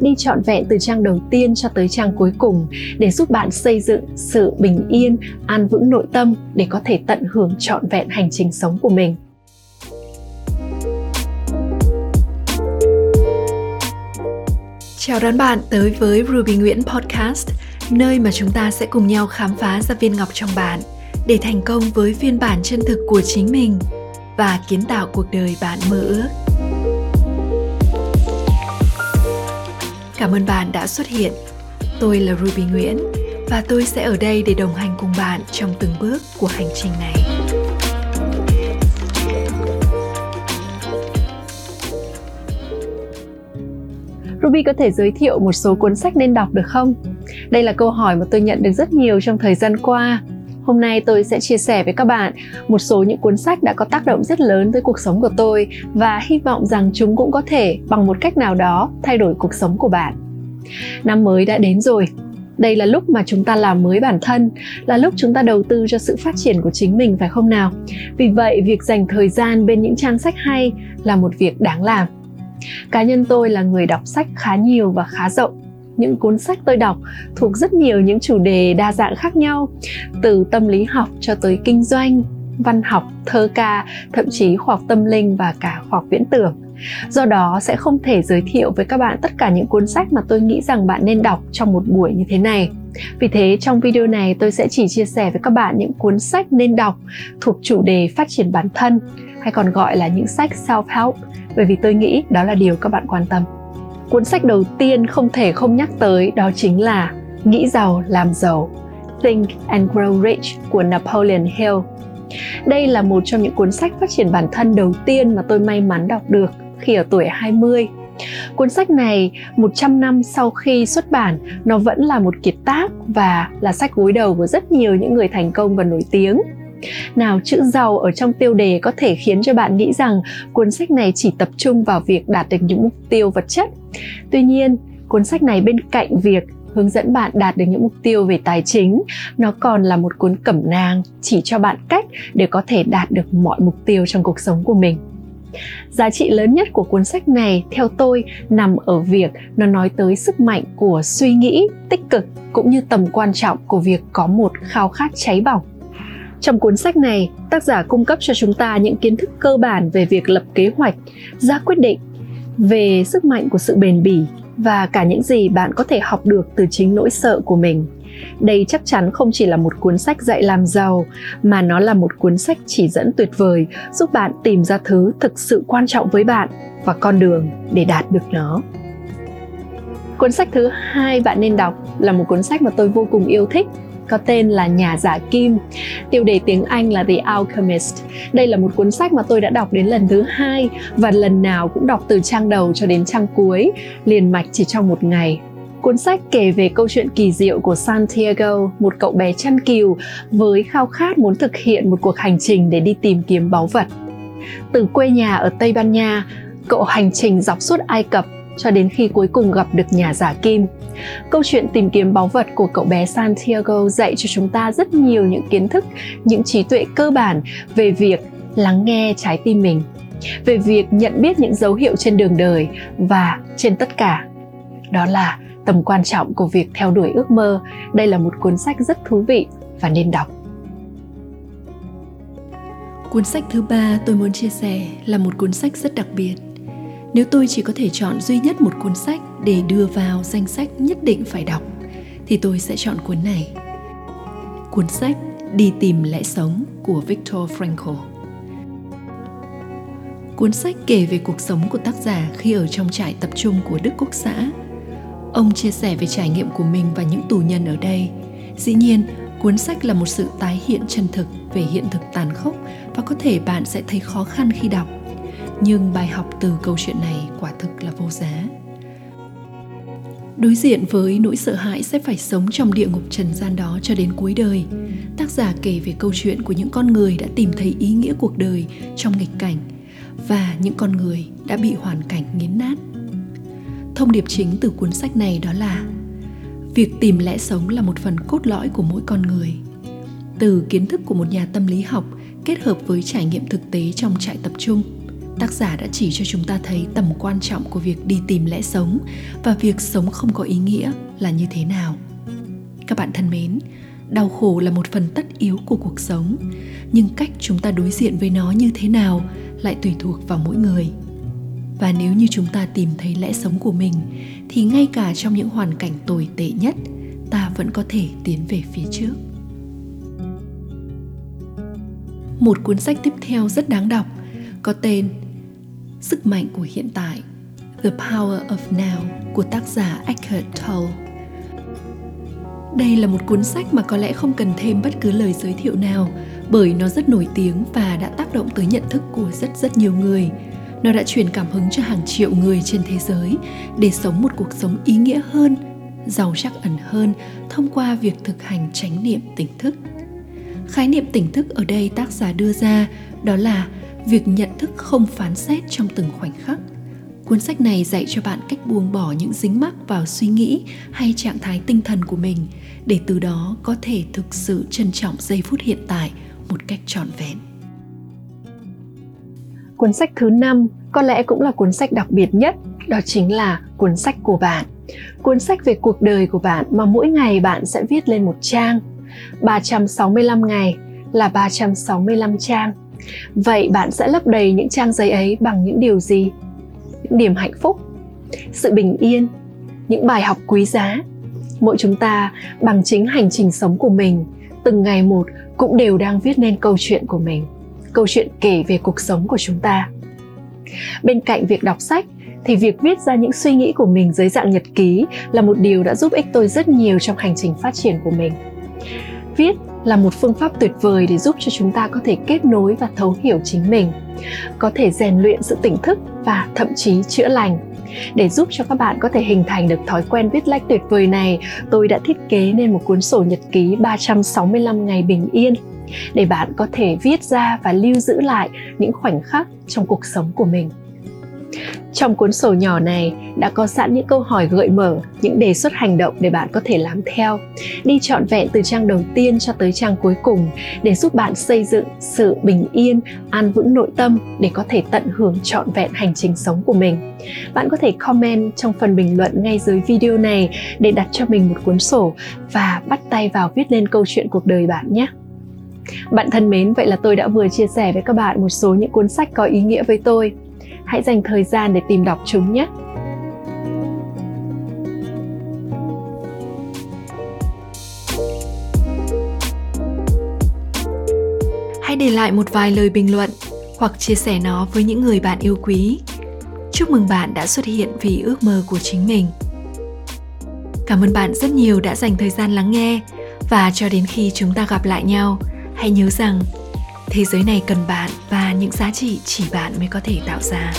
đi trọn vẹn từ trang đầu tiên cho tới trang cuối cùng để giúp bạn xây dựng sự bình yên, an vững nội tâm để có thể tận hưởng trọn vẹn hành trình sống của mình. Chào đón bạn tới với Ruby Nguyễn Podcast, nơi mà chúng ta sẽ cùng nhau khám phá ra viên ngọc trong bạn để thành công với phiên bản chân thực của chính mình và kiến tạo cuộc đời bạn mơ ước. Cảm ơn bạn đã xuất hiện. Tôi là Ruby Nguyễn và tôi sẽ ở đây để đồng hành cùng bạn trong từng bước của hành trình này. Ruby có thể giới thiệu một số cuốn sách nên đọc được không? Đây là câu hỏi mà tôi nhận được rất nhiều trong thời gian qua. Hôm nay tôi sẽ chia sẻ với các bạn một số những cuốn sách đã có tác động rất lớn tới cuộc sống của tôi và hy vọng rằng chúng cũng có thể bằng một cách nào đó thay đổi cuộc sống của bạn. Năm mới đã đến rồi, đây là lúc mà chúng ta làm mới bản thân là lúc chúng ta đầu tư cho sự phát triển của chính mình phải không nào? Vì vậy việc dành thời gian bên những trang sách hay là một việc đáng làm. Cá nhân tôi là người đọc sách khá nhiều và khá rộng những cuốn sách tôi đọc thuộc rất nhiều những chủ đề đa dạng khác nhau, từ tâm lý học cho tới kinh doanh, văn học, thơ ca, thậm chí khoa học tâm linh và cả khoa học viễn tưởng. Do đó sẽ không thể giới thiệu với các bạn tất cả những cuốn sách mà tôi nghĩ rằng bạn nên đọc trong một buổi như thế này. Vì thế, trong video này tôi sẽ chỉ chia sẻ với các bạn những cuốn sách nên đọc thuộc chủ đề phát triển bản thân, hay còn gọi là những sách self help bởi vì tôi nghĩ đó là điều các bạn quan tâm cuốn sách đầu tiên không thể không nhắc tới đó chính là nghĩ giàu làm giàu Think and Grow Rich của Napoleon Hill đây là một trong những cuốn sách phát triển bản thân đầu tiên mà tôi may mắn đọc được khi ở tuổi 20. Cuốn sách này 100 năm sau khi xuất bản, nó vẫn là một kiệt tác và là sách gối đầu của rất nhiều những người thành công và nổi tiếng. Nào chữ giàu ở trong tiêu đề có thể khiến cho bạn nghĩ rằng cuốn sách này chỉ tập trung vào việc đạt được những mục tiêu vật chất. Tuy nhiên, cuốn sách này bên cạnh việc hướng dẫn bạn đạt được những mục tiêu về tài chính nó còn là một cuốn cẩm nang chỉ cho bạn cách để có thể đạt được mọi mục tiêu trong cuộc sống của mình giá trị lớn nhất của cuốn sách này theo tôi nằm ở việc nó nói tới sức mạnh của suy nghĩ tích cực cũng như tầm quan trọng của việc có một khao khát cháy bỏng trong cuốn sách này, tác giả cung cấp cho chúng ta những kiến thức cơ bản về việc lập kế hoạch, ra quyết định, về sức mạnh của sự bền bỉ và cả những gì bạn có thể học được từ chính nỗi sợ của mình. Đây chắc chắn không chỉ là một cuốn sách dạy làm giàu, mà nó là một cuốn sách chỉ dẫn tuyệt vời, giúp bạn tìm ra thứ thực sự quan trọng với bạn và con đường để đạt được nó. Cuốn sách thứ hai bạn nên đọc là một cuốn sách mà tôi vô cùng yêu thích có tên là Nhà giả kim. Tiêu đề tiếng Anh là The Alchemist. Đây là một cuốn sách mà tôi đã đọc đến lần thứ hai và lần nào cũng đọc từ trang đầu cho đến trang cuối, liền mạch chỉ trong một ngày. Cuốn sách kể về câu chuyện kỳ diệu của Santiago, một cậu bé chăn cừu với khao khát muốn thực hiện một cuộc hành trình để đi tìm kiếm báu vật. Từ quê nhà ở Tây Ban Nha, cậu hành trình dọc suốt Ai Cập cho đến khi cuối cùng gặp được nhà giả kim. Câu chuyện tìm kiếm báu vật của cậu bé Santiago dạy cho chúng ta rất nhiều những kiến thức, những trí tuệ cơ bản về việc lắng nghe trái tim mình, về việc nhận biết những dấu hiệu trên đường đời và trên tất cả đó là tầm quan trọng của việc theo đuổi ước mơ. Đây là một cuốn sách rất thú vị và nên đọc. Cuốn sách thứ ba tôi muốn chia sẻ là một cuốn sách rất đặc biệt nếu tôi chỉ có thể chọn duy nhất một cuốn sách để đưa vào danh sách nhất định phải đọc, thì tôi sẽ chọn cuốn này. Cuốn sách đi tìm lẽ sống của victor frankl. Cuốn sách kể về cuộc sống của tác giả khi ở trong trại tập trung của đức quốc xã. Ông chia sẻ về trải nghiệm của mình và những tù nhân ở đây. Dĩ nhiên, cuốn sách là một sự tái hiện chân thực về hiện thực tàn khốc và có thể bạn sẽ thấy khó khăn khi đọc nhưng bài học từ câu chuyện này quả thực là vô giá. Đối diện với nỗi sợ hãi sẽ phải sống trong địa ngục trần gian đó cho đến cuối đời, tác giả kể về câu chuyện của những con người đã tìm thấy ý nghĩa cuộc đời trong nghịch cảnh và những con người đã bị hoàn cảnh nghiến nát. Thông điệp chính từ cuốn sách này đó là việc tìm lẽ sống là một phần cốt lõi của mỗi con người. Từ kiến thức của một nhà tâm lý học kết hợp với trải nghiệm thực tế trong trại tập trung tác giả đã chỉ cho chúng ta thấy tầm quan trọng của việc đi tìm lẽ sống và việc sống không có ý nghĩa là như thế nào. Các bạn thân mến, đau khổ là một phần tất yếu của cuộc sống, nhưng cách chúng ta đối diện với nó như thế nào lại tùy thuộc vào mỗi người. Và nếu như chúng ta tìm thấy lẽ sống của mình, thì ngay cả trong những hoàn cảnh tồi tệ nhất, ta vẫn có thể tiến về phía trước. Một cuốn sách tiếp theo rất đáng đọc, có tên Sức mạnh của hiện tại The Power of Now của tác giả Eckhart Tolle. Đây là một cuốn sách mà có lẽ không cần thêm bất cứ lời giới thiệu nào bởi nó rất nổi tiếng và đã tác động tới nhận thức của rất rất nhiều người. Nó đã truyền cảm hứng cho hàng triệu người trên thế giới để sống một cuộc sống ý nghĩa hơn, giàu trắc ẩn hơn thông qua việc thực hành chánh niệm tỉnh thức. Khái niệm tỉnh thức ở đây tác giả đưa ra đó là việc nhận thức không phán xét trong từng khoảnh khắc. Cuốn sách này dạy cho bạn cách buông bỏ những dính mắc vào suy nghĩ hay trạng thái tinh thần của mình, để từ đó có thể thực sự trân trọng giây phút hiện tại một cách trọn vẹn. Cuốn sách thứ năm có lẽ cũng là cuốn sách đặc biệt nhất, đó chính là cuốn sách của bạn. Cuốn sách về cuộc đời của bạn mà mỗi ngày bạn sẽ viết lên một trang. 365 ngày là 365 trang vậy bạn sẽ lấp đầy những trang giấy ấy bằng những điều gì? Những niềm hạnh phúc? Sự bình yên? Những bài học quý giá? Mỗi chúng ta, bằng chính hành trình sống của mình, từng ngày một cũng đều đang viết nên câu chuyện của mình, câu chuyện kể về cuộc sống của chúng ta. Bên cạnh việc đọc sách, thì việc viết ra những suy nghĩ của mình dưới dạng nhật ký là một điều đã giúp ích tôi rất nhiều trong hành trình phát triển của mình viết là một phương pháp tuyệt vời để giúp cho chúng ta có thể kết nối và thấu hiểu chính mình có thể rèn luyện sự tỉnh thức và thậm chí chữa lành để giúp cho các bạn có thể hình thành được thói quen viết lách tuyệt vời này, tôi đã thiết kế nên một cuốn sổ nhật ký 365 ngày bình yên để bạn có thể viết ra và lưu giữ lại những khoảnh khắc trong cuộc sống của mình. Trong cuốn sổ nhỏ này đã có sẵn những câu hỏi gợi mở, những đề xuất hành động để bạn có thể làm theo, đi trọn vẹn từ trang đầu tiên cho tới trang cuối cùng để giúp bạn xây dựng sự bình yên, an vững nội tâm để có thể tận hưởng trọn vẹn hành trình sống của mình. Bạn có thể comment trong phần bình luận ngay dưới video này để đặt cho mình một cuốn sổ và bắt tay vào viết lên câu chuyện cuộc đời bạn nhé. Bạn thân mến, vậy là tôi đã vừa chia sẻ với các bạn một số những cuốn sách có ý nghĩa với tôi hãy dành thời gian để tìm đọc chúng nhé. Hãy để lại một vài lời bình luận hoặc chia sẻ nó với những người bạn yêu quý. Chúc mừng bạn đã xuất hiện vì ước mơ của chính mình. Cảm ơn bạn rất nhiều đã dành thời gian lắng nghe và cho đến khi chúng ta gặp lại nhau, hãy nhớ rằng thế giới này cần bạn và những giá trị chỉ bạn mới có thể tạo ra.